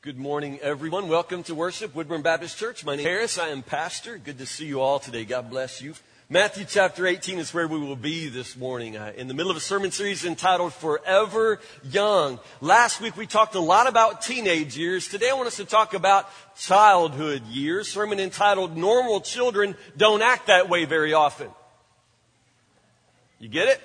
Good morning, everyone. Welcome to worship, Woodburn Baptist Church. My name is Harris. I am pastor. Good to see you all today. God bless you. Matthew chapter 18 is where we will be this morning uh, in the middle of a sermon series entitled Forever Young. Last week we talked a lot about teenage years. Today I want us to talk about childhood years. Sermon entitled Normal Children Don't Act That Way Very Often. You get it?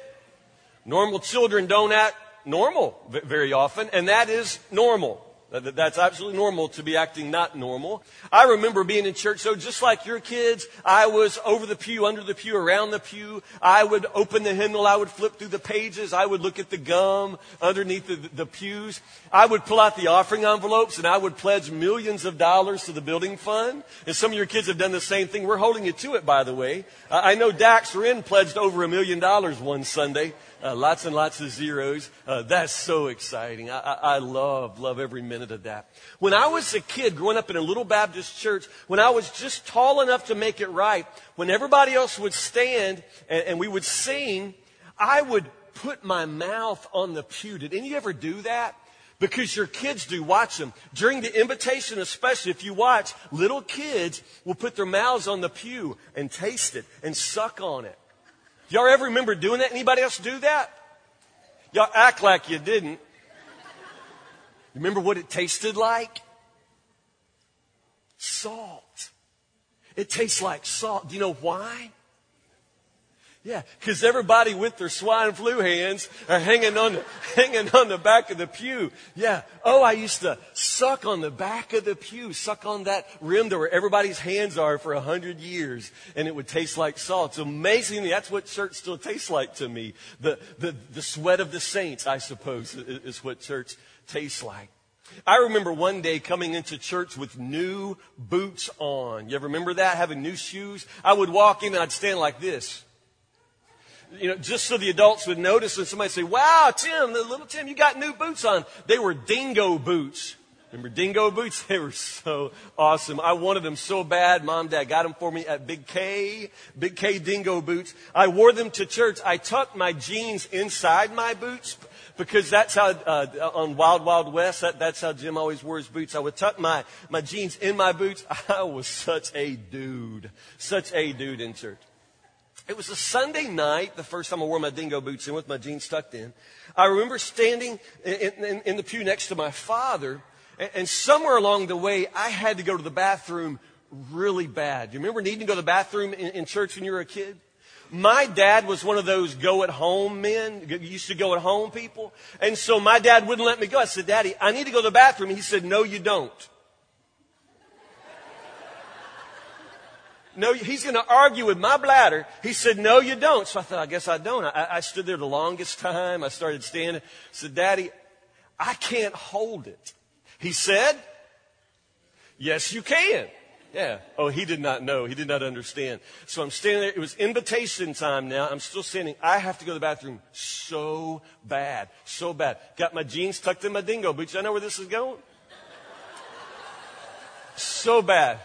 Normal children don't act normal very often, and that is normal. That's absolutely normal to be acting not normal. I remember being in church, so just like your kids, I was over the pew, under the pew, around the pew. I would open the hymnal, I would flip through the pages, I would look at the gum underneath the, the pews. I would pull out the offering envelopes and I would pledge millions of dollars to the building fund. And some of your kids have done the same thing. We're holding you to it, by the way. I know Dax Wren pledged over a million dollars one Sunday. Uh, lots and lots of zeros. Uh, that's so exciting. I, I, I love, love every minute of that. When I was a kid growing up in a little Baptist church, when I was just tall enough to make it right, when everybody else would stand and, and we would sing, I would put my mouth on the pew. Did any ever do that? Because your kids do. Watch them. During the invitation, especially if you watch, little kids will put their mouths on the pew and taste it and suck on it. Y'all ever remember doing that? Anybody else do that? Y'all act like you didn't. Remember what it tasted like? Salt. It tastes like salt. Do you know why? Yeah, because everybody with their swine flu hands are hanging on, hanging on the back of the pew. Yeah. Oh, I used to suck on the back of the pew, suck on that rim to where everybody's hands are for a hundred years, and it would taste like salt. It's amazing. That's what church still tastes like to me. The, the, the sweat of the saints, I suppose, is what church tastes like. I remember one day coming into church with new boots on. You ever remember that? Having new shoes? I would walk in and I'd stand like this you know, just so the adults would notice and somebody say, wow, Tim, the little Tim, you got new boots on. They were dingo boots. Remember dingo boots? They were so awesome. I wanted them so bad. Mom, dad got them for me at Big K, Big K dingo boots. I wore them to church. I tucked my jeans inside my boots because that's how, uh, on Wild Wild West, that, that's how Jim always wore his boots. I would tuck my, my jeans in my boots. I was such a dude. Such a dude in church. It was a Sunday night, the first time I wore my dingo boots in with my jeans tucked in. I remember standing in, in, in the pew next to my father, and, and, somewhere along the way, I had to go to the bathroom really bad. You remember needing to go to the bathroom in, in church when you were a kid? My dad was one of those go at home men, used to go at home people. And so my dad wouldn't let me go. I said, Daddy, I need to go to the bathroom. He said, No, you don't. No, he's going to argue with my bladder. He said, no, you don't. So I thought, I guess I don't. I, I stood there the longest time. I started standing. I said, Daddy, I can't hold it. He said, yes, you can. Yeah. Oh, he did not know. He did not understand. So I'm standing there. It was invitation time now. I'm still standing. I have to go to the bathroom so bad. So bad. Got my jeans tucked in my dingo boots. I know where this is going. So bad.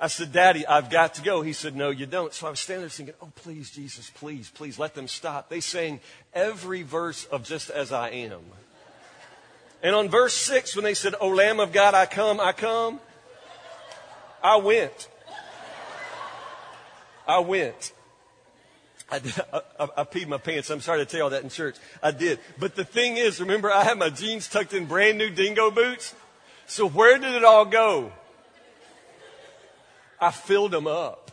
I said, Daddy, I've got to go. He said, No, you don't. So I was standing there thinking, Oh, please, Jesus, please, please let them stop. They sang every verse of Just As I Am. And on verse 6, when they said, O Lamb of God, I come, I come, I went. I went. I, did, I, I, I, peed my pants. I'm sorry to tell you all that in church. I did. But the thing is, remember, I had my jeans tucked in brand new dingo boots. So where did it all go? I filled them up.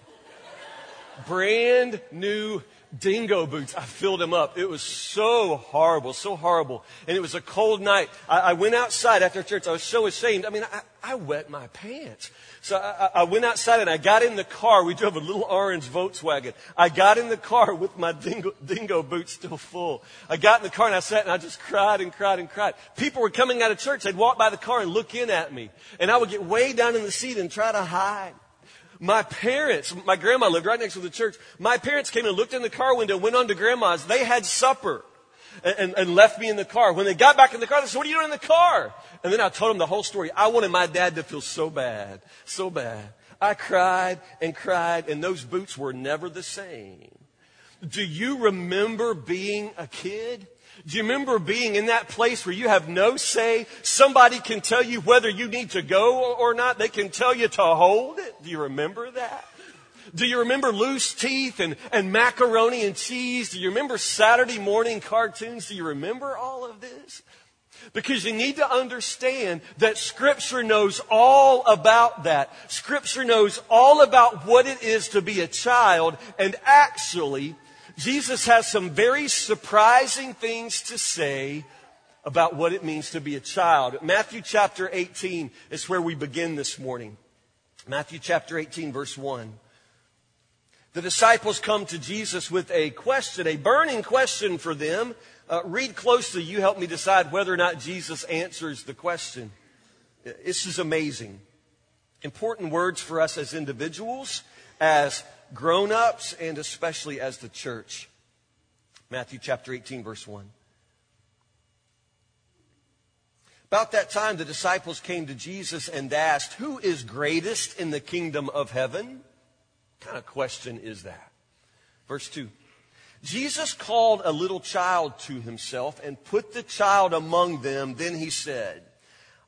Brand new dingo boots. I filled them up. It was so horrible, so horrible. And it was a cold night. I, I went outside after church. I was so ashamed. I mean, I, I wet my pants. So I, I, went outside and I got in the car. We drove a little orange Volkswagen. I got in the car with my dingo, dingo boots still full. I got in the car and I sat and I just cried and cried and cried. People were coming out of church. They'd walk by the car and look in at me. And I would get way down in the seat and try to hide. My parents, my grandma lived right next to the church. My parents came and looked in the car window, went on to grandma's. They had supper and, and, left me in the car. When they got back in the car, they said, what are you doing in the car? And then I told them the whole story. I wanted my dad to feel so bad, so bad. I cried and cried and those boots were never the same. Do you remember being a kid? Do you remember being in that place where you have no say? Somebody can tell you whether you need to go or not. They can tell you to hold it. Do you remember that? Do you remember loose teeth and, and macaroni and cheese? Do you remember Saturday morning cartoons? Do you remember all of this? Because you need to understand that Scripture knows all about that. Scripture knows all about what it is to be a child, and actually, Jesus has some very surprising things to say about what it means to be a child. Matthew chapter 18 is where we begin this morning. Matthew chapter 18, verse 1. The disciples come to Jesus with a question, a burning question for them. Uh, read closely. You help me decide whether or not Jesus answers the question. This is amazing. Important words for us as individuals, as grown ups, and especially as the church. Matthew chapter 18, verse 1. About that time, the disciples came to Jesus and asked, Who is greatest in the kingdom of heaven? What kind of question is that? Verse 2. Jesus called a little child to himself and put the child among them. Then he said,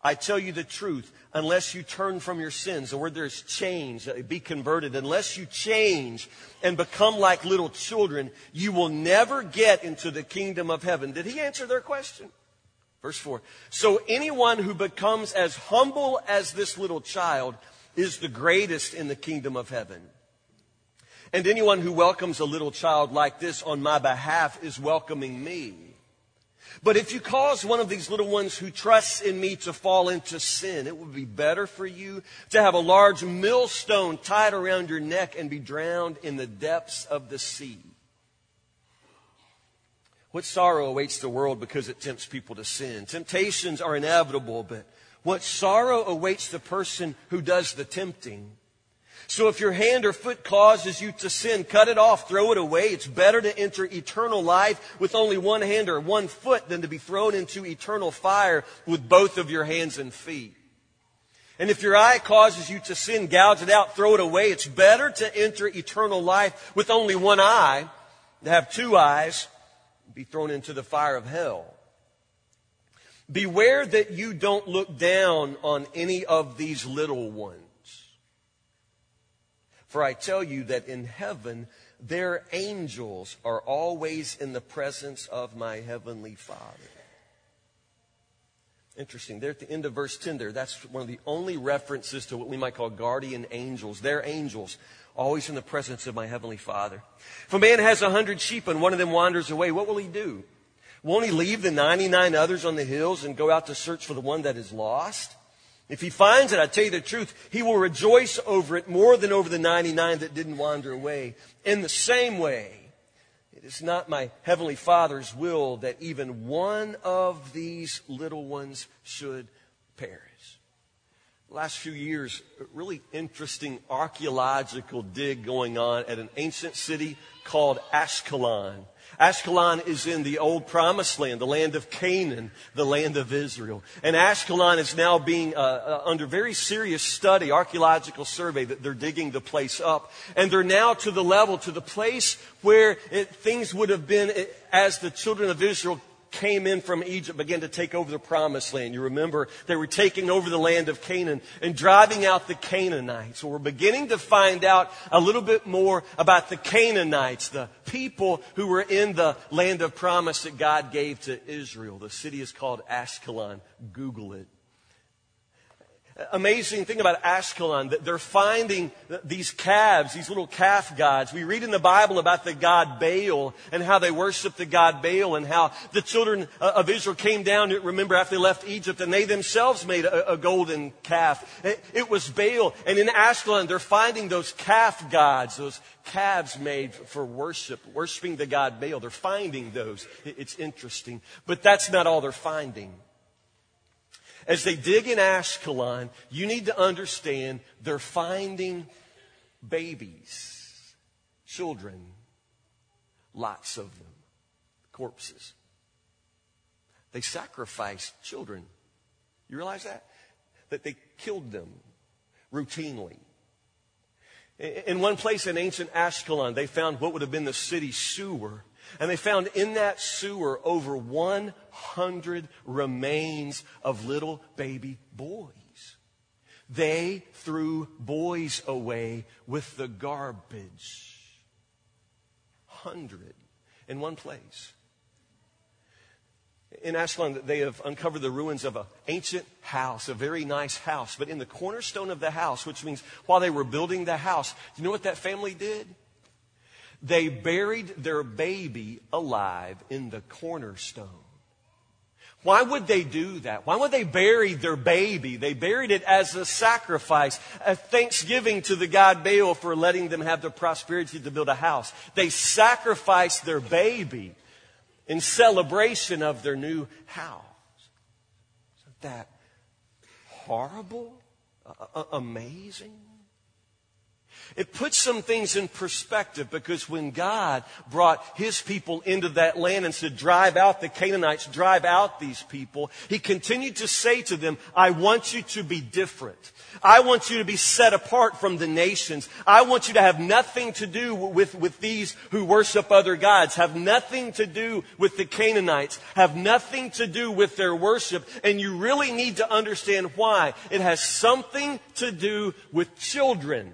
I tell you the truth, unless you turn from your sins, the word there is change, uh, be converted, unless you change and become like little children, you will never get into the kingdom of heaven. Did he answer their question? Verse 4. So anyone who becomes as humble as this little child is the greatest in the kingdom of heaven. And anyone who welcomes a little child like this on my behalf is welcoming me. But if you cause one of these little ones who trusts in me to fall into sin, it would be better for you to have a large millstone tied around your neck and be drowned in the depths of the sea. What sorrow awaits the world because it tempts people to sin? Temptations are inevitable, but what sorrow awaits the person who does the tempting? So if your hand or foot causes you to sin, cut it off, throw it away. It's better to enter eternal life with only one hand or one foot than to be thrown into eternal fire with both of your hands and feet. And if your eye causes you to sin, gouge it out, throw it away. It's better to enter eternal life with only one eye, to have two eyes, and be thrown into the fire of hell. Beware that you don't look down on any of these little ones. For I tell you that in heaven, their angels are always in the presence of my heavenly Father. Interesting. There at the end of verse 10 there, that's one of the only references to what we might call guardian angels. They're angels, always in the presence of my heavenly Father. If a man has a hundred sheep and one of them wanders away, what will he do? Won't he leave the 99 others on the hills and go out to search for the one that is lost? If he finds it, I tell you the truth, he will rejoice over it more than over the 99 that didn't wander away. In the same way, it is not my heavenly Father's will that even one of these little ones should perish. last few years, a really interesting archaeological dig going on at an ancient city called Ashkelon. Ashkelon is in the old promised land, the land of Canaan, the land of Israel. And Ashkelon is now being uh, uh, under very serious study, archaeological survey, that they're digging the place up. And they're now to the level, to the place where it, things would have been as the children of Israel came in from Egypt began to take over the promised land. You remember they were taking over the land of Canaan and driving out the Canaanites. So we're beginning to find out a little bit more about the Canaanites, the people who were in the land of promise that God gave to Israel. The city is called Ashkelon. Google it amazing thing about Ashkelon that they're finding these calves, these little calf gods. We read in the Bible about the god Baal and how they worship the god Baal and how the children uh, of Israel came down, remember, after they left Egypt and they themselves made a, a golden calf. It was Baal. And in Ashkelon, they're finding those calf gods, those calves made for worship, worshiping the god Baal. They're finding those. It's interesting. But that's not all they're finding as they dig in Ashkelon, you need to understand they're finding babies, children, lots of them, corpses. They sacrificed children. You realize that? That they killed them routinely. In one place in ancient Ashkelon, they found what would have been the city sewer And they found in that sewer over 100 remains of little baby boys. They threw boys away with the garbage. Hundred in one place. In Ashkelon, they have uncovered the ruins of an ancient house, a very nice house. But in the cornerstone of the house, which means while they were building the house, you know what that family did? They buried their baby alive in the cornerstone. Why would they do that? Why would they bury their baby? They buried it as a sacrifice, a thanksgiving to the god Baal for letting them have the prosperity to build a house. They sacrificed their baby in celebration of their new house. Isn't that horrible? Uh, amazing? It puts some things in perspective because when God brought his people into that land and said, drive out the Canaanites, drive out these people, he continued to say to them, I want you to be different. I want you to be set apart from the nations. I want you to have nothing to do with, with these who worship other gods, have nothing to do with the Canaanites, have nothing to do with their worship. And you really need to understand why. It has something to do with children.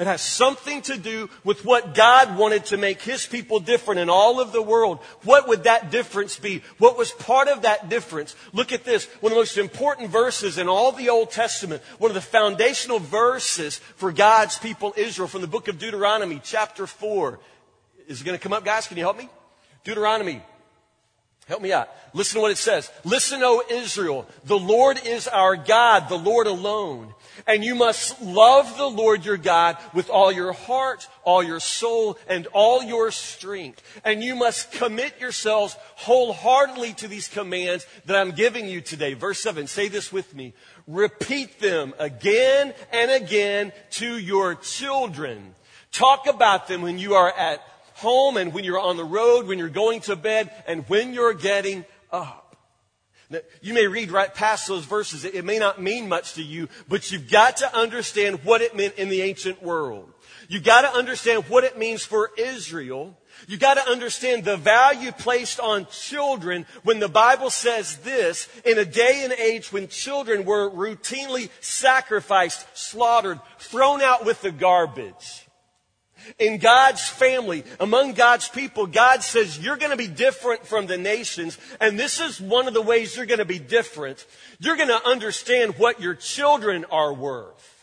It has something to do with what God wanted to make His people different in all of the world. What would that difference be? What was part of that difference? Look at this. One of the most important verses in all the Old Testament, one of the foundational verses for God's people Israel from the book of Deuteronomy, chapter 4. Is it going to come up, guys? Can you help me? Deuteronomy Help me out. Listen to what it says. Listen, O Israel, the Lord is our God, the Lord alone. And you must love the Lord your God with all your heart, all your soul, and all your strength. And you must commit yourselves wholeheartedly to these commands that I'm giving you today. Verse 7, say this with me. Repeat them again and again to your children. Talk about them when you are at home and when you're on the road, when you're going to bed, and when you're getting up. You may read right past those verses. It may not mean much to you, but you've got to understand what it meant in the ancient world. You've got to understand what it means for Israel. You've got to understand the value placed on children when the Bible says this in a day and age when children were routinely sacrificed, slaughtered, thrown out with the garbage. In God's family, among God's people, God says you're going to be different from the nations. And this is one of the ways you're going to be different. You're going to understand what your children are worth.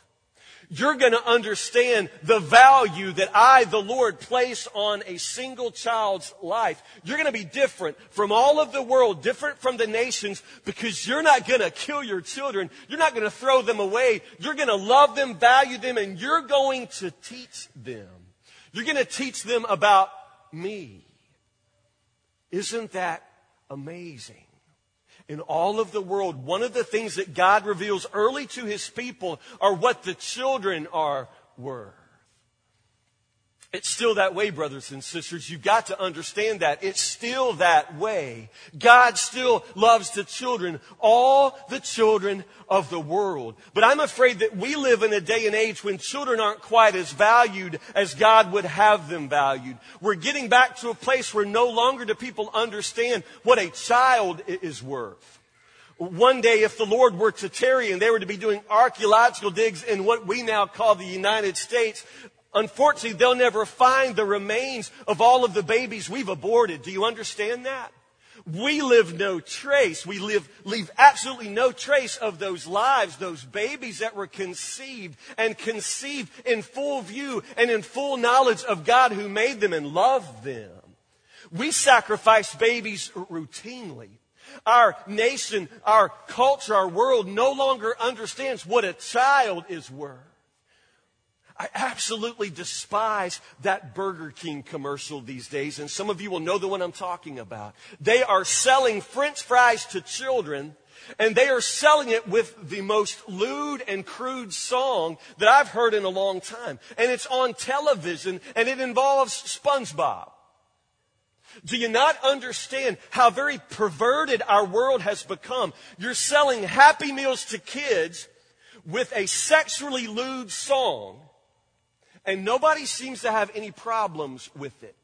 You're going to understand the value that I, the Lord, place on a single child's life. You're going to be different from all of the world, different from the nations, because you're not going to kill your children. You're not going to throw them away. You're going to love them, value them, and you're going to teach them. You're going to teach them about me. Isn't that amazing? In all of the world, one of the things that God reveals early to his people are what the children are worth. It's still that way, brothers and sisters. You've got to understand that. It's still that way. God still loves the children, all the children of the world. But I'm afraid that we live in a day and age when children aren't quite as valued as God would have them valued. We're getting back to a place where no longer do people understand what a child is worth. One day, if the Lord were to tarry and they were to be doing archaeological digs in what we now call the United States, Unfortunately, they'll never find the remains of all of the babies we've aborted. Do you understand that? We live no trace. We live, leave absolutely no trace of those lives, those babies that were conceived and conceived in full view and in full knowledge of God who made them and loved them. We sacrifice babies routinely. Our nation, our culture, our world no longer understands what a child is worth. I absolutely despise that Burger King commercial these days, and some of you will know the one I'm talking about. They are selling french fries to children, and they are selling it with the most lewd and crude song that I've heard in a long time. And it's on television, and it involves SpongeBob. Do you not understand how very perverted our world has become? You're selling Happy Meals to kids with a sexually lewd song and nobody seems to have any problems with it.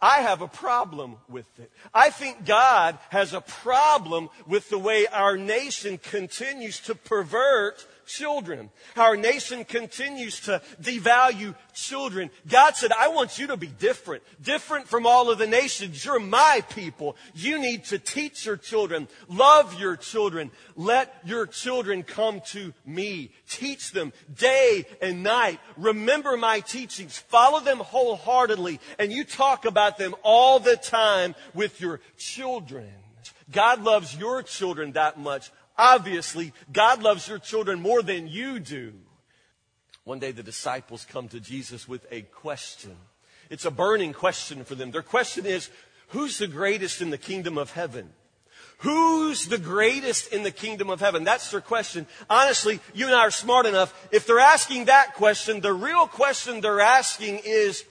I have a problem with it. I think God has a problem with the way our nation continues to pervert children. Our nation continues to devalue children. God said, I want you to be different, different from all of the nations. You're my people. You need to teach your children, love your children. Let your children come to me. Teach them day and night. Remember my teachings. Follow them wholeheartedly. And you talk about them all the time with your children. God loves your children that much. Obviously, God loves your children more than you do. One day the disciples come to Jesus with a question. It's a burning question for them. Their question is, who's the greatest in the kingdom of heaven? Who's the greatest in the kingdom of heaven? That's their question. Honestly, you and I are smart enough. If they're asking that question, the real question they're asking is,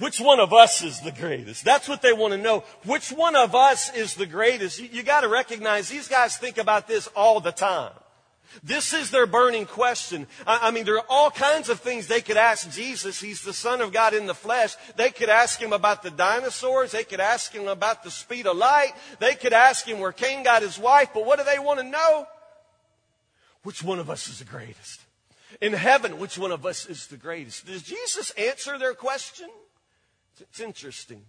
which one of us is the greatest? That's what they want to know. Which one of us is the greatest? You, you got to recognize these guys think about this all the time. This is their burning question. I, I mean, there are all kinds of things they could ask Jesus. He's the Son of God in the flesh. They could ask him about the dinosaurs. They could ask him about the speed of light. They could ask him where Cain got his wife. But what do they want to know? Which one of us is the greatest? In heaven, which one of us is the greatest? Does Jesus answer their question? It's interesting.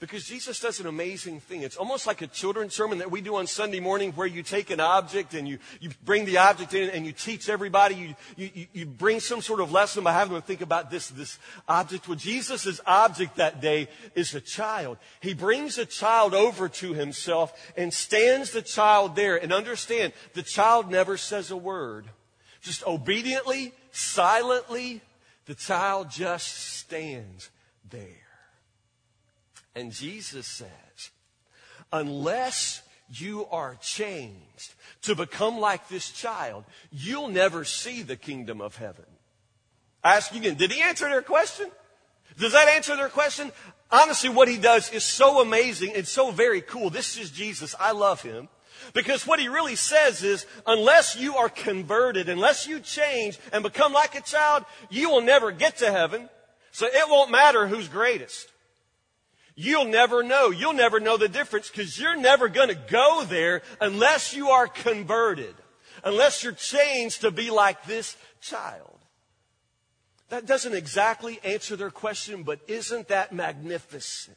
Because Jesus does an amazing thing. It's almost like a children's sermon that we do on Sunday morning where you take an object and you, you bring the object in and you teach everybody. You, you, you bring some sort of lesson by having them think about this, this object. Well, Jesus' object that day is a child. He brings a child over to himself and stands the child there. And understand, the child never says a word. Just obediently, silently, the child just stands there. And Jesus says, unless you are changed to become like this child, you'll never see the kingdom of heaven. I ask you again, did he answer their question? Does that answer their question? Honestly, what he does is so amazing and so very cool. This is Jesus. I love him. Because what he really says is, unless you are converted, unless you change and become like a child, you will never get to heaven. So it won't matter who's greatest. You'll never know. You'll never know the difference because you're never going to go there unless you are converted, unless you're changed to be like this child. That doesn't exactly answer their question, but isn't that magnificent?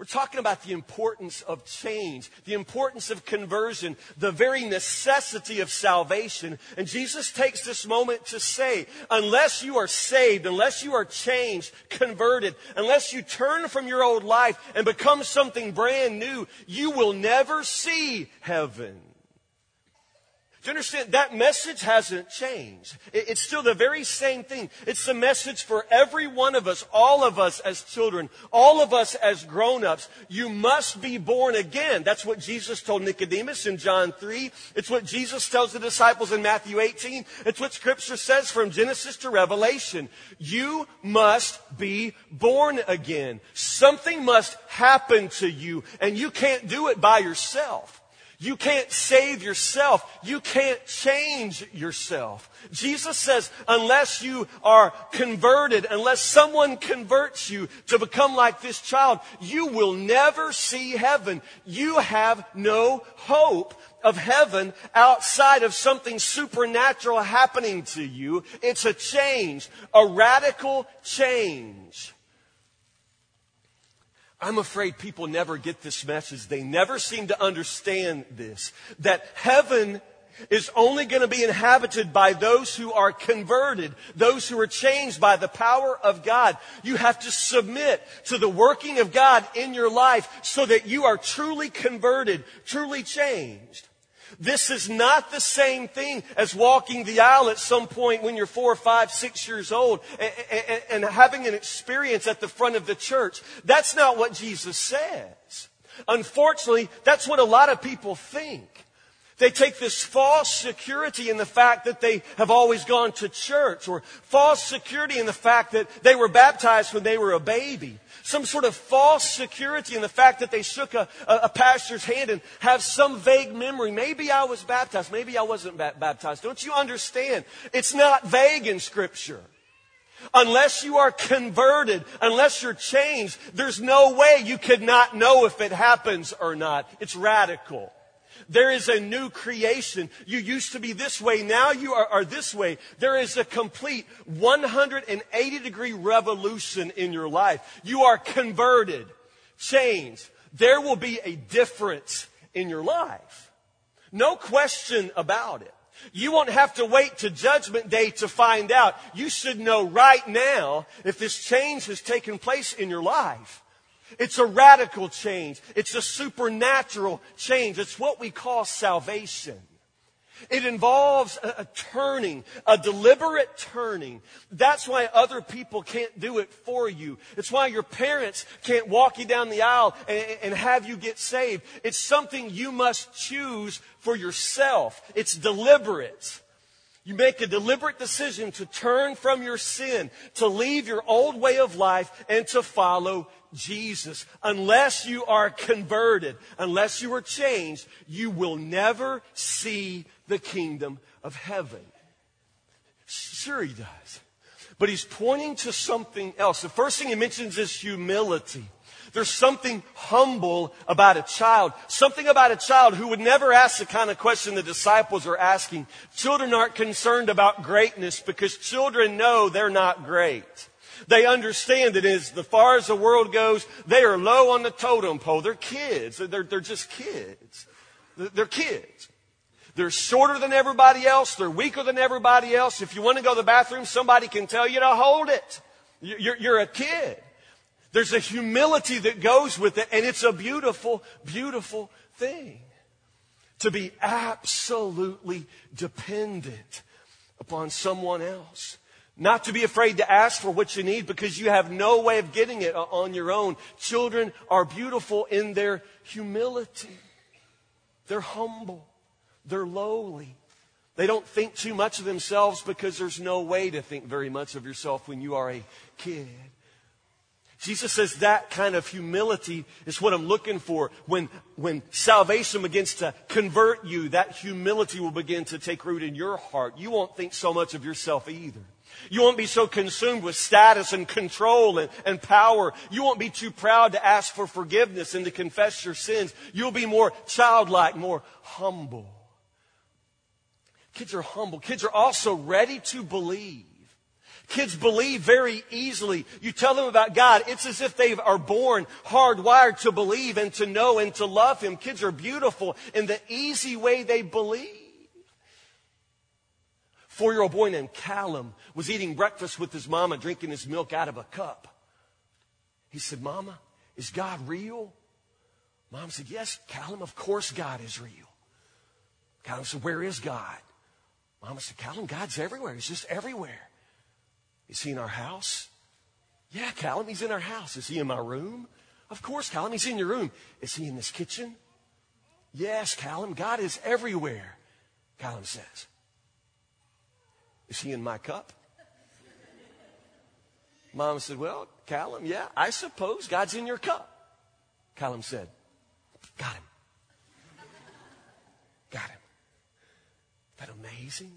We're talking about the importance of change, the importance of conversion, the very necessity of salvation. And Jesus takes this moment to say, unless you are saved, unless you are changed, converted, unless you turn from your old life and become something brand new, you will never see heaven. Do you understand? That message hasn't changed. It's still the very same thing. It's the message for every one of us, all of us as children, all of us as grown-ups. You must be born again. That's what Jesus told Nicodemus in John 3. It's what Jesus tells the disciples in Matthew 18. It's what scripture says from Genesis to Revelation. You must be born again. Something must happen to you, and you can't do it by yourself. You can't save yourself. You can't change yourself. Jesus says, unless you are converted, unless someone converts you to become like this child, you will never see heaven. You have no hope of heaven outside of something supernatural happening to you. It's a change, a radical change. I'm afraid people never get this message. They never seem to understand this. That heaven is only going to be inhabited by those who are converted, those who are changed by the power of God. You have to submit to the working of God in your life so that you are truly converted, truly changed. This is not the same thing as walking the aisle at some point when you're four, five, six years old and, and, and having an experience at the front of the church. That's not what Jesus says. Unfortunately, that's what a lot of people think. They take this false security in the fact that they have always gone to church or false security in the fact that they were baptized when they were a baby some sort of false security in the fact that they shook a, a, a pastor's hand and have some vague memory. Maybe I was baptized. Maybe I wasn't ba- baptized. Don't you understand? It's not vague in Scripture. Unless you are converted, unless you're changed, there's no way you could not know if it happens or not. It's radical. There is a new creation. You used to be this way. Now you are, are, this way. There is a complete 180 degree revolution in your life. You are converted, changed. There will be a difference in your life. No question about it. You won't have to wait to judgment day to find out. You should know right now if this change has taken place in your life. It's a radical change. It's a supernatural change. It's what we call salvation. It involves a, a, turning, a deliberate turning. That's why other people can't do it for you. It's why your parents can't walk you down the aisle and, and have you get saved. It's something you must choose for yourself. It's deliberate. You make a deliberate decision to turn from your sin, to leave your old way of life, and to follow Jesus. Unless you are converted, unless you are changed, you will never see the kingdom of heaven. Sure, he does. But he's pointing to something else. The first thing he mentions is humility. There's something humble about a child. Something about a child who would never ask the kind of question the disciples are asking. Children aren't concerned about greatness because children know they're not great. They understand that as the far as the world goes, they are low on the totem pole. They're kids. They're, they're just kids. They're kids. They're shorter than everybody else. They're weaker than everybody else. If you want to go to the bathroom, somebody can tell you to hold it. You're, you're a kid. There's a humility that goes with it, and it's a beautiful, beautiful thing. To be absolutely dependent upon someone else. Not to be afraid to ask for what you need because you have no way of getting it on your own. Children are beautiful in their humility. They're humble. They're lowly. They don't think too much of themselves because there's no way to think very much of yourself when you are a kid. Jesus says that kind of humility is what I'm looking for. When, when salvation begins to convert you, that humility will begin to take root in your heart. You won't think so much of yourself either. You won't be so consumed with status and control and, and power. You won't be too proud to ask for forgiveness and to confess your sins. You'll be more childlike, more humble. Kids are humble. Kids are also ready to believe. Kids believe very easily. You tell them about God, it's as if they are born hardwired to believe and to know and to love Him. Kids are beautiful in the easy way they believe. Four year old boy named Callum was eating breakfast with his mama, drinking his milk out of a cup. He said, Mama, is God real? Mom said, Yes, Callum, of course God is real. Callum said, Where is God? Mama said, Callum, God's everywhere. He's just everywhere. Is he in our house? Yeah, Callum, he's in our house. Is he in my room? Of course, Callum, he's in your room. Is he in this kitchen? Yes, Callum, God is everywhere, Callum says. Is he in my cup? Mom said, Well, Callum, yeah, I suppose God's in your cup. Callum said, Got him. Got him. Isn't that amazing?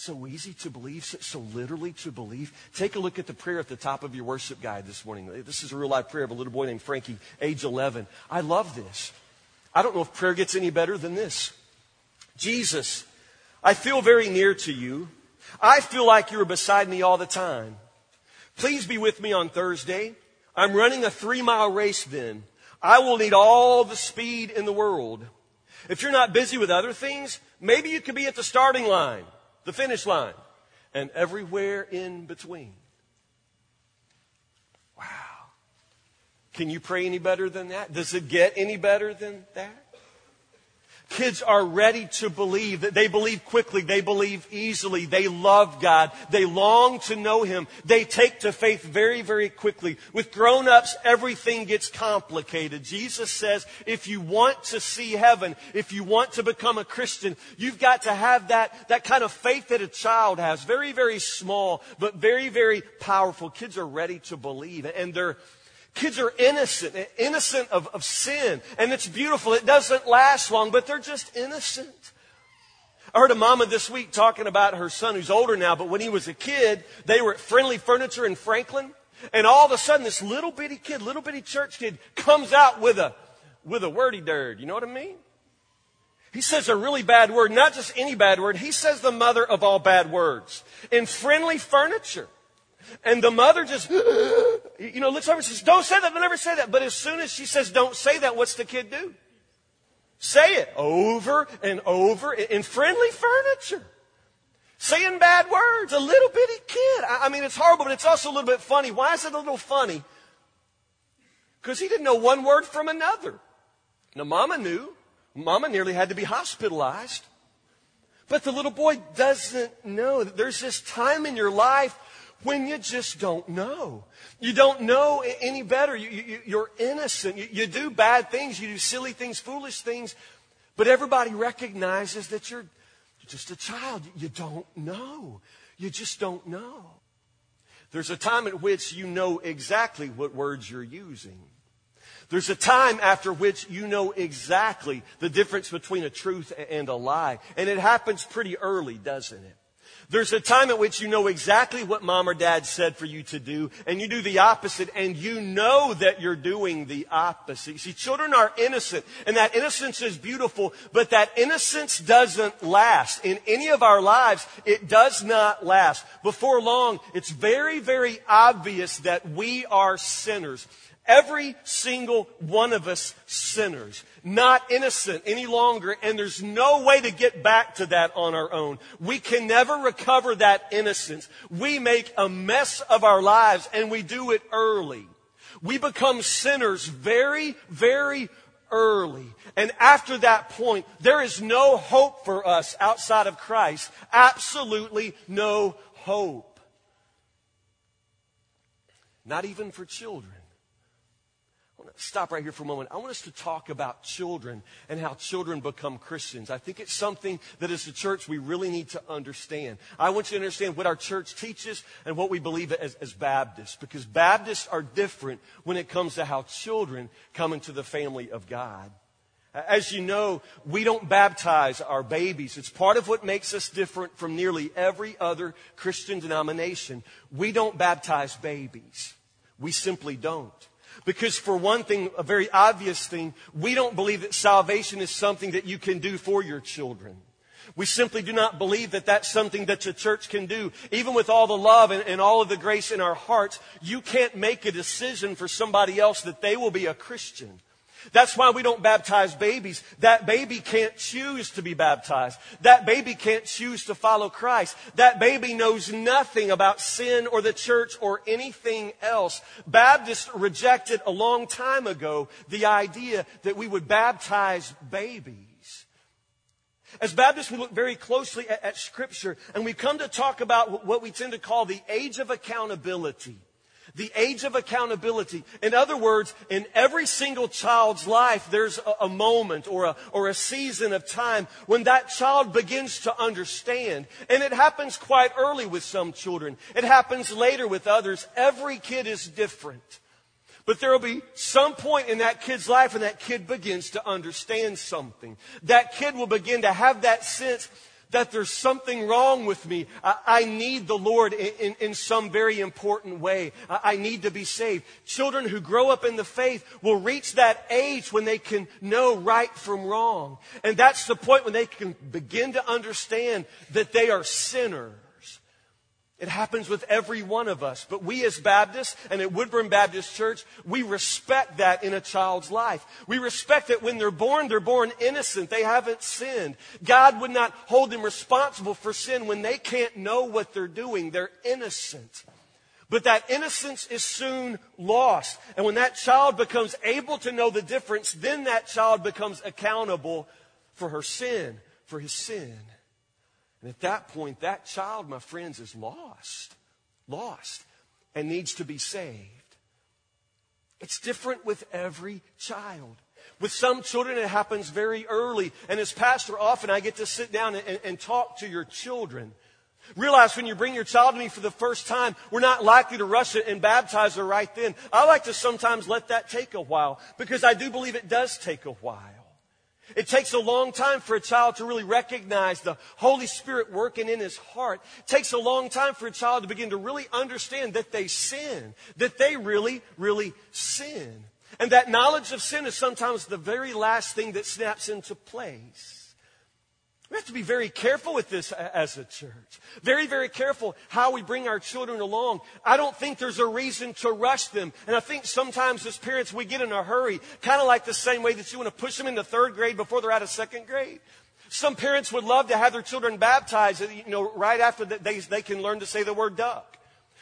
So easy to believe, so literally to believe. Take a look at the prayer at the top of your worship guide this morning. This is a real life prayer of a little boy named Frankie, age 11. I love this. I don't know if prayer gets any better than this. Jesus, I feel very near to you. I feel like you're beside me all the time. Please be with me on Thursday. I'm running a three mile race then. I will need all the speed in the world. If you're not busy with other things, maybe you could be at the starting line, the finish line, and everywhere in between. Wow. Can you pray any better than that? Does it get any better than that? Kids are ready to believe they believe quickly. They believe easily. They love God. They long to know Him. They take to faith very, very quickly. With grown-ups, everything gets complicated. Jesus says, if you want to see heaven, if you want to become a Christian, you've got to have that, that kind of faith that a child has. Very, very small, but very, very powerful. Kids are ready to believe and they're, Kids are innocent, innocent of, of sin. And it's beautiful. It doesn't last long, but they're just innocent. I heard a mama this week talking about her son who's older now, but when he was a kid, they were at Friendly Furniture in Franklin. And all of a sudden, this little bitty kid, little bitty church kid, comes out with a, with a wordy dirt. You know what I mean? He says a really bad word, not just any bad word. He says the mother of all bad words. In friendly furniture. And the mother just, you know, looks over and says, don't say that, don't ever say that. But as soon as she says, don't say that, what's the kid do? Say it over and over in friendly furniture. Saying bad words. A little bitty kid. I mean, it's horrible, but it's also a little bit funny. Why is it a little funny? Because he didn't know one word from another. Now, mama knew. Mama nearly had to be hospitalized. But the little boy doesn't know that there's this time in your life when you just don't know. You don't know any better. You, are innocent. You, you do bad things. You do silly things, foolish things. But everybody recognizes that you're just a child. You don't know. You just don't know. There's a time at which you know exactly what words you're using. There's a time after which you know exactly the difference between a truth and a lie. And it happens pretty early, doesn't it? There's a time at which you know exactly what mom or dad said for you to do, and you do the opposite, and you know that you're doing the opposite. See, children are innocent, and that innocence is beautiful, but that innocence doesn't last. In any of our lives, it does not last. Before long, it's very, very obvious that we are sinners. Every single one of us sinners, not innocent any longer, and there's no way to get back to that on our own. We can never recover that innocence. We make a mess of our lives, and we do it early. We become sinners very, very early. And after that point, there is no hope for us outside of Christ. Absolutely no hope. Not even for children stop right here for a moment. I want us to talk about children and how children become Christians. I think it's something that as a church we really need to understand. I want you to understand what our church teaches and what we believe as, as Baptists, because Baptists are different when it comes to how children come into the family of God. As you know, we don't baptize our babies. It's part of what makes us different from nearly every other Christian denomination. We don't baptize babies. We simply don't. Because for one thing, a very obvious thing, we don't believe that salvation is something that you can do for your children. We simply do not believe that that's something that the church can do. Even with all the love and, and, all of the grace in our hearts, you can't make a decision for somebody else that they will be a Christian. That's why we don't baptize babies. That baby can't choose to be baptized. That baby can't choose to follow Christ. That baby knows nothing about sin or the church or anything else. Baptists rejected a long time ago the idea that we would baptize babies. As Baptists, we look very closely at, at Scripture and we come to talk about what we tend to call the age of accountability the age of accountability. In other words, in every single child's life, there's a, a, moment or a, or a season of time when that child begins to understand. And it happens quite early with some children. It happens later with others. Every kid is different. But there will be some point in that kid's life when that kid begins to understand something. That kid will begin to have that sense that there's something wrong with me. I, need the Lord in, in, in, some very important way. I, I need to be saved. Children who grow up in the faith will reach that age when they can know right from wrong. And that's the point when they can begin to understand that they are sinners it happens with every one of us. But we as Baptists and at Woodburn Baptist Church, we respect that in a child's life. We respect that when they're born, they're born innocent. They haven't sinned. God would not hold them responsible for sin when they can't know what they're doing. They're innocent. But that innocence is soon lost. And when that child becomes able to know the difference, then that child becomes accountable for her sin, for his sin. And at that point, that child, my friends, is lost. Lost. And needs to be saved. It's different with every child. With some children, it happens very early. And as pastor, often I get to sit down and, and, talk to your children. Realize when you bring your child to me for the first time, we're not likely to rush it and baptize her right then. I like to sometimes let that take a while because I do believe it does take a while. It takes a long time for a child to really recognize the Holy Spirit working in his heart. It takes a long time for a child to begin to really understand that they sin, that they really, really sin. And that knowledge of sin is sometimes the very last thing that snaps into place. We have to be very careful with this as a church. Very, very careful how we bring our children along. I don't think there's a reason to rush them. And I think sometimes as parents we get in a hurry, kind of like the same way that you want to push them into third grade before they're out of second grade. Some parents would love to have their children baptized, you know, right after they, they can learn to say the word duck.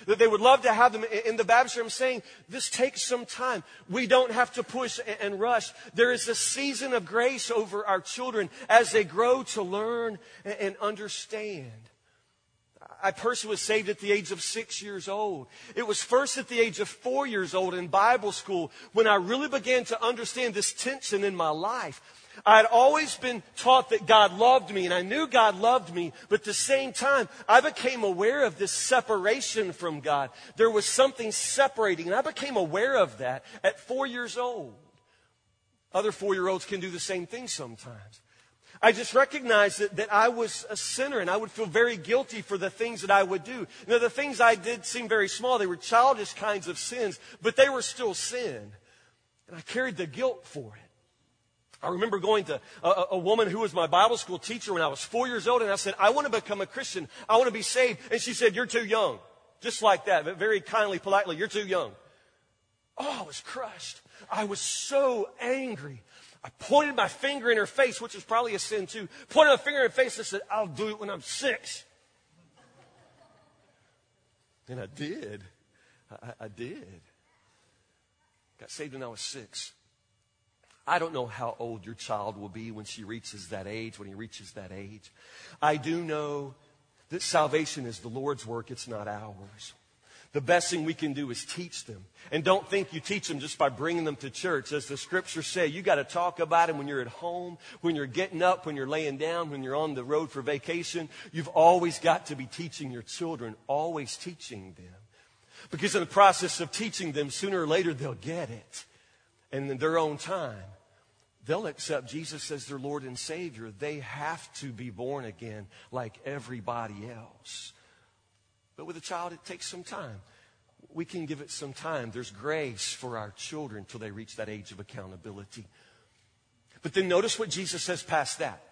That they would love to have them in the baptistry. I'm saying this takes some time. We don't have to push and rush. There is a season of grace over our children as they grow to learn and understand. I personally was saved at the age of six years old. It was first at the age of four years old in Bible school when I really began to understand this tension in my life. I had always been taught that God loved me, and I knew God loved me, but at the same time, I became aware of this separation from God. There was something separating, and I became aware of that at four years old. Other four year olds can do the same thing sometimes. I just recognized that, that I was a sinner and I would feel very guilty for the things that I would do. You know, the things I did seemed very small. They were childish kinds of sins, but they were still sin. And I carried the guilt for it. I remember going to a, a, woman who was my Bible school teacher when I was four years old, and I said, I want to become a Christian. I want to be saved. And she said, You're too young. Just like that, but very kindly, politely, You're too young. Oh, I was crushed. I was so angry. I pointed my finger in her face, which is probably a sin too. Pointed my finger in her face and said, I'll do it when I'm six. And I did. I, I did. Got saved when I was six. I don't know how old your child will be when she reaches that age, when he reaches that age. I do know that salvation is the Lord's work, it's not ours. The best thing we can do is teach them. And don't think you teach them just by bringing them to church. As the scriptures say, you got to talk about them when you're at home, when you're getting up, when you're laying down, when you're on the road for vacation. You've always got to be teaching your children, always teaching them. Because in the process of teaching them, sooner or later they'll get it. And in their own time, they'll accept Jesus as their Lord and Savior. They have to be born again like everybody else. But with a child, it takes some time. We can give it some time. There's grace for our children till they reach that age of accountability. But then notice what Jesus says past that.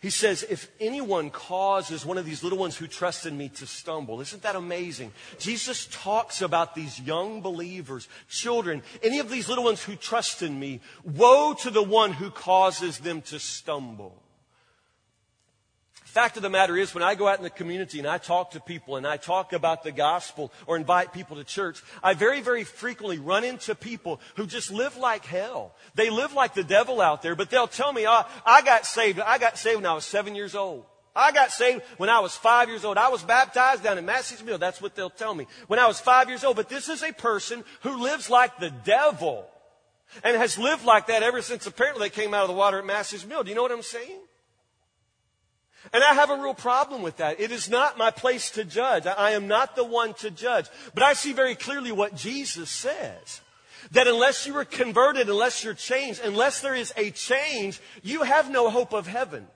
He says, if anyone causes one of these little ones who trust in me to stumble, isn't that amazing? Jesus talks about these young believers, children, any of these little ones who trust in me, woe to the one who causes them to stumble. Fact of the matter is, when I go out in the community and I talk to people and I talk about the gospel or invite people to church, I very, very frequently run into people who just live like hell. They live like the devil out there, but they'll tell me, oh, I got saved. I got saved when I was seven years old. I got saved when I was five years old. I was baptized down in Massey's Mill. That's what they'll tell me. When I was five years old. But this is a person who lives like the devil and has lived like that ever since apparently they came out of the water at Massey's Mill. Do you know what I'm saying? And I have a real problem with that. It is not my place to judge. I am not the one to judge. But I see very clearly what Jesus says. That unless you are converted, unless you're changed, unless there is a change, you have no hope of heaven.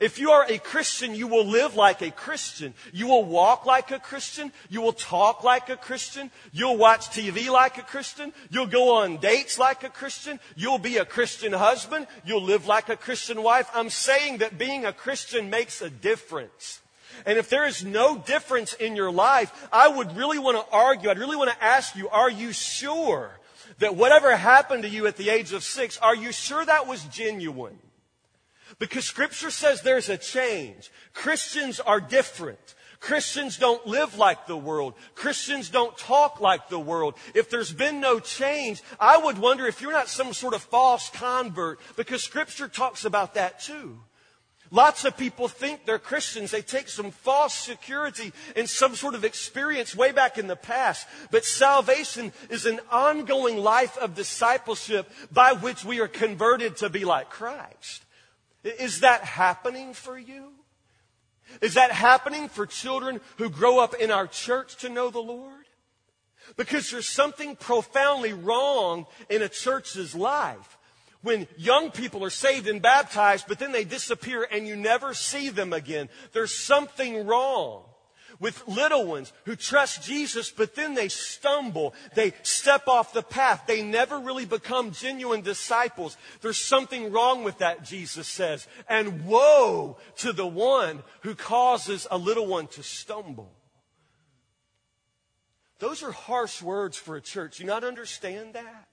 If you are a Christian, you will live like a Christian. You will walk like a Christian. You will talk like a Christian. You'll watch TV like a Christian. You'll go on dates like a Christian. You'll be a Christian husband. You'll live like a Christian wife. I'm saying that being a Christian makes a difference. And if there is no difference in your life, I would really want to argue, I'd really want to ask you, are you sure that whatever happened to you at the age of six, are you sure that was genuine? Because scripture says there's a change. Christians are different. Christians don't live like the world. Christians don't talk like the world. If there's been no change, I would wonder if you're not some sort of false convert because scripture talks about that too. Lots of people think they're Christians. They take some false security in some sort of experience way back in the past. But salvation is an ongoing life of discipleship by which we are converted to be like Christ. Is that happening for you? Is that happening for children who grow up in our church to know the Lord? Because there's something profoundly wrong in a church's life When young people are saved and baptized, but then they disappear and you never see them again. There's something wrong with little ones who trust Jesus, but then they stumble. They step off the path. They never really become genuine disciples. There's something wrong with that, Jesus says. And woe to the one who causes a little one to stumble. Those are harsh words for a church. You not understand that?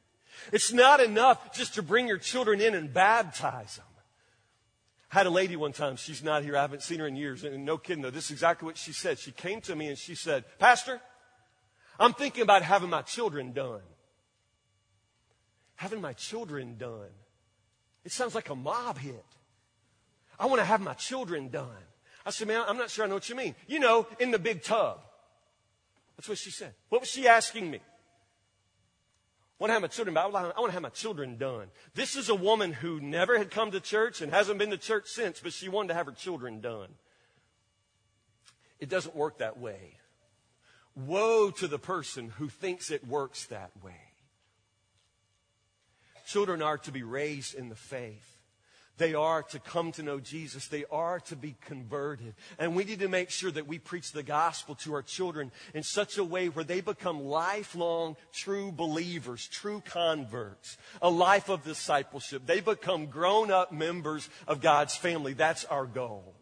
It's not enough just to bring your children in and baptize them. Had a lady one time, she's not here, I haven't seen her in years, and no kidding though, this is exactly what she said. She came to me and she said, Pastor, I'm thinking about having my children done. Having my children done. It sounds like a mob hit. I want to have my children done. I said, man, I'm not sure I know what you mean. You know, in the big tub. That's what she said. What was she asking me? I want to have my children, I want to have my children done. This is a woman who never had come to church and hasn't been to church since, but she wanted to have her children done. It doesn't work that way. Woe to the person who thinks it works that way. Children are to be raised in the faith. They are to come to know Jesus. They are to be converted. And we need to make sure that we preach the gospel to our children in such a way where they become lifelong true believers, true converts, a life of discipleship. They become grown up members of God's family. That's our goal.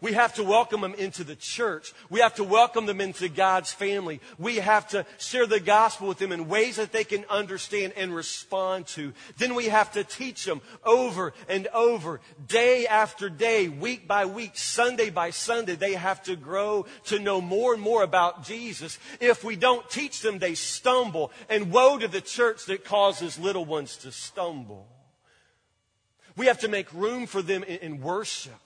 We have to welcome them into the church. We have to welcome them into God's family. We have to share the gospel with them in ways that they can understand and respond to. Then we have to teach them over and over, day after day, week by week, Sunday by Sunday. They have to grow to know more and more about Jesus. If we don't teach them, they stumble. And woe to the church that causes little ones to stumble. We have to make room for them in, worship.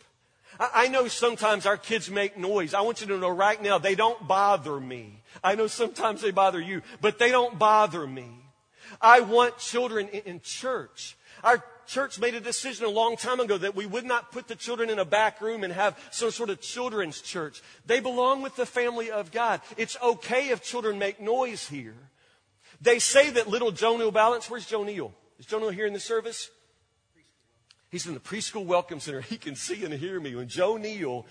I know sometimes our kids make noise. I want you to know right now, they don't bother me. I know sometimes they bother you, but they don't bother me. I want children in church. Our church made a decision a long time ago that we would not put the children in a back room and have some sort of children's church. They belong with the family of God. It's okay if children make noise here. They say that little Joe Neal Balance, where's Joe Neal? Is Joe Neal here in the service? He's in the preschool welcome center. He can see and hear me. When Joe Neal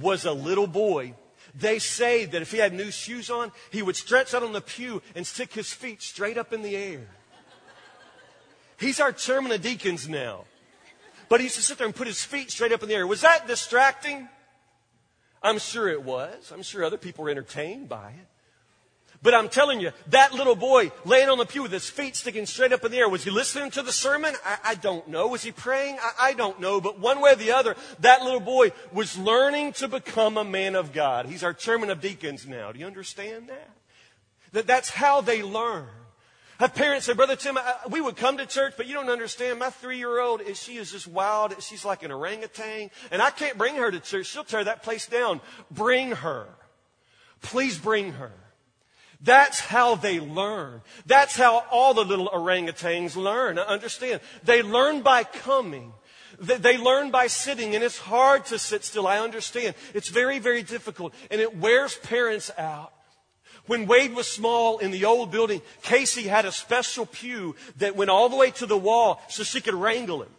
was a little boy, they say that if he had new shoes on, he would stretch out on the pew and stick his feet straight up in the air. He's our chairman of deacons now. But he used to sit there and put his feet straight up in the air. Was that distracting? I'm sure it was. I'm sure other people were entertained by it. But I'm telling you, that little boy laying on the pew with his feet sticking straight up in the air, was he listening to the sermon? I, I don't know. Was he praying? I, I don't know. But one way or the other, that little boy was learning to become a man of God. He's our chairman of deacons now. Do you understand that? That that's how they learn. Have parents say, Brother Tim, I, we would come to church, but you don't understand. My three year old, she is just wild. She's like an orangutan. And I can't bring her to church. She'll tear that place down. Bring her. Please bring her. That's how they learn. That's how all the little orangutans learn. understand. They learn by coming. They learn by sitting, and it's hard to sit still. I understand. It's very, very difficult, and it wears parents out. When Wade was small in the old building, Casey had a special pew that went all the way to the wall so she could wrangle him.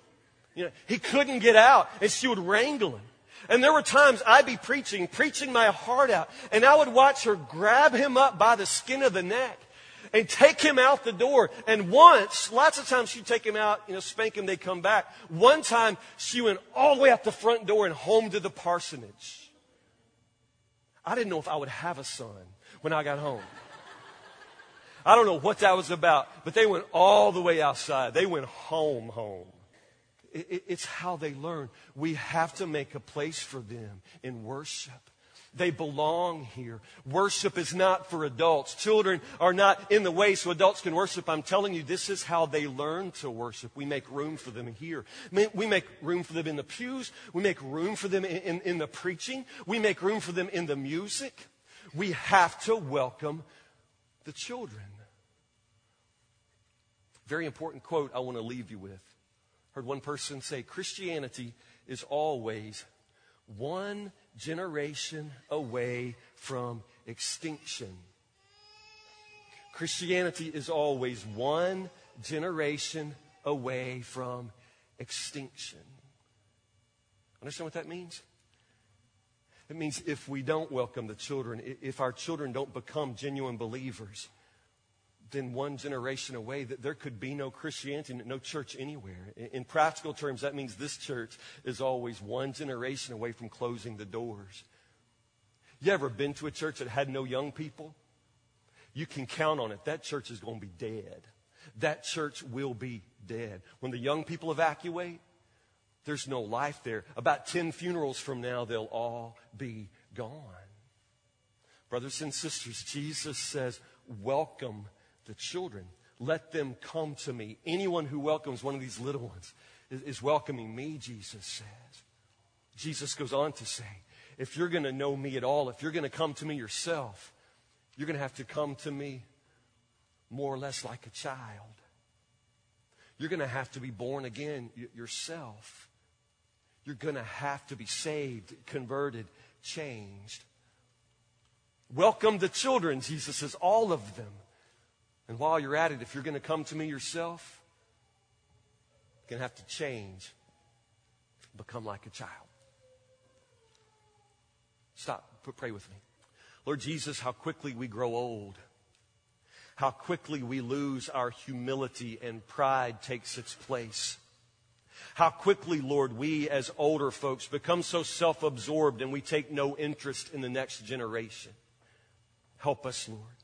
You know, he couldn't get out, and she would wrangle him. And there were times I'd be preaching, preaching my heart out, and I would watch her grab him up by the skin of the neck and take him out the door. And once, lots of times she'd take him out, you know, spank him, they'd come back. One time she went all the way out the front door and home to the parsonage. I didn't know if I would have a son when I got home. I don't know what that was about, but they went all the way outside. They went home, home. It's how they learn. We have to make a place for them in worship. They belong here. Worship is not for adults. Children are not in the way so adults can worship. I'm telling you, this is how they learn to worship. We make room for them here. We make room for them in the pews. We make room for them in, in, in the preaching. We make room for them in the music. We have to welcome the children. Very important quote I want to leave you with heard one person say Christianity is always one generation away from extinction. Christianity is always one generation away from extinction. Understand what that means? It means if we don't welcome the children, if our children don't become genuine believers, then one generation away, that there could be no Christianity, no church anywhere. In practical terms, that means this church is always one generation away from closing the doors. You ever been to a church that had no young people? You can count on it. That church is going to be dead. That church will be dead. When the young people evacuate, there's no life there. About 10 funerals from now, they'll all be gone. Brothers and sisters, Jesus says, welcome the children. Let them come to me. Anyone who welcomes one of these little ones is, is welcoming me, Jesus says. Jesus goes on to say, if you're going to know me at all, if you're going to come to me yourself, you're going to have to come to me more or less like a child. You're going to have to be born again yourself. You're going to have to be saved, converted, changed. Welcome the children, Jesus says, all of them. And while you're at it, if you're going to come to me yourself, you're going to have to change, become like a child. Stop, pray with me. Lord Jesus, how quickly we grow old. How quickly we lose our humility and pride takes its place. How quickly, Lord, we as older folks become so self absorbed and we take no interest in the next generation. Help us, Lord.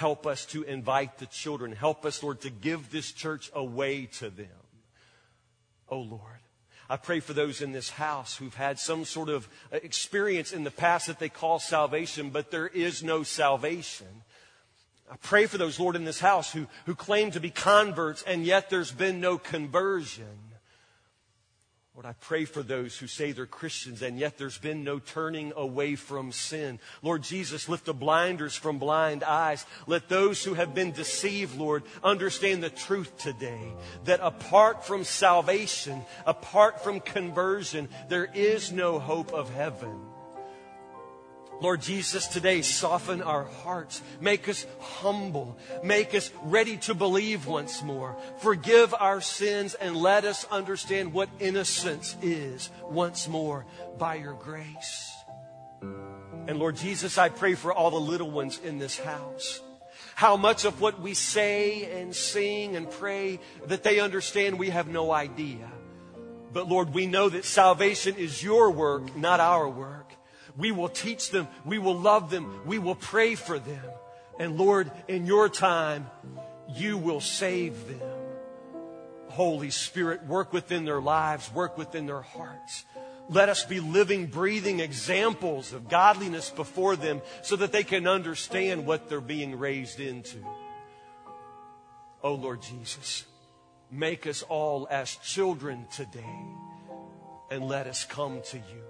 Help us to invite the children. Help us, Lord, to give this church away to them. Oh, Lord. I pray for those in this house who've had some sort of uh, experience in the past that they call salvation, but there is no salvation. I pray for those, Lord, in this house who, who claim to be converts and yet there's been no conversion. Lord, I pray for those who say they're Christians and yet there's been no turning away from sin. Lord Jesus, lift the blinders from blind eyes. Let those who have been deceived, Lord, understand the truth today. That apart from salvation, apart from conversion, there is no hope of heaven. Lord Jesus, today soften our hearts. Make us humble. Make us ready to believe once more. Forgive our sins and let us understand what innocence is once more by your grace. And Lord Jesus, I pray for all the little ones in this house. How much of what we say and sing and pray that they understand we have no idea. But Lord, we know that salvation is your work, not our work. We will teach them. We will love them. We will pray for them. And Lord, in your time, you will save them. Holy Spirit, work within their lives, work within their hearts. Let us be living, breathing examples of godliness before them so that they can understand what they're being raised into. Oh Lord Jesus, make us all as children today and let us come to you.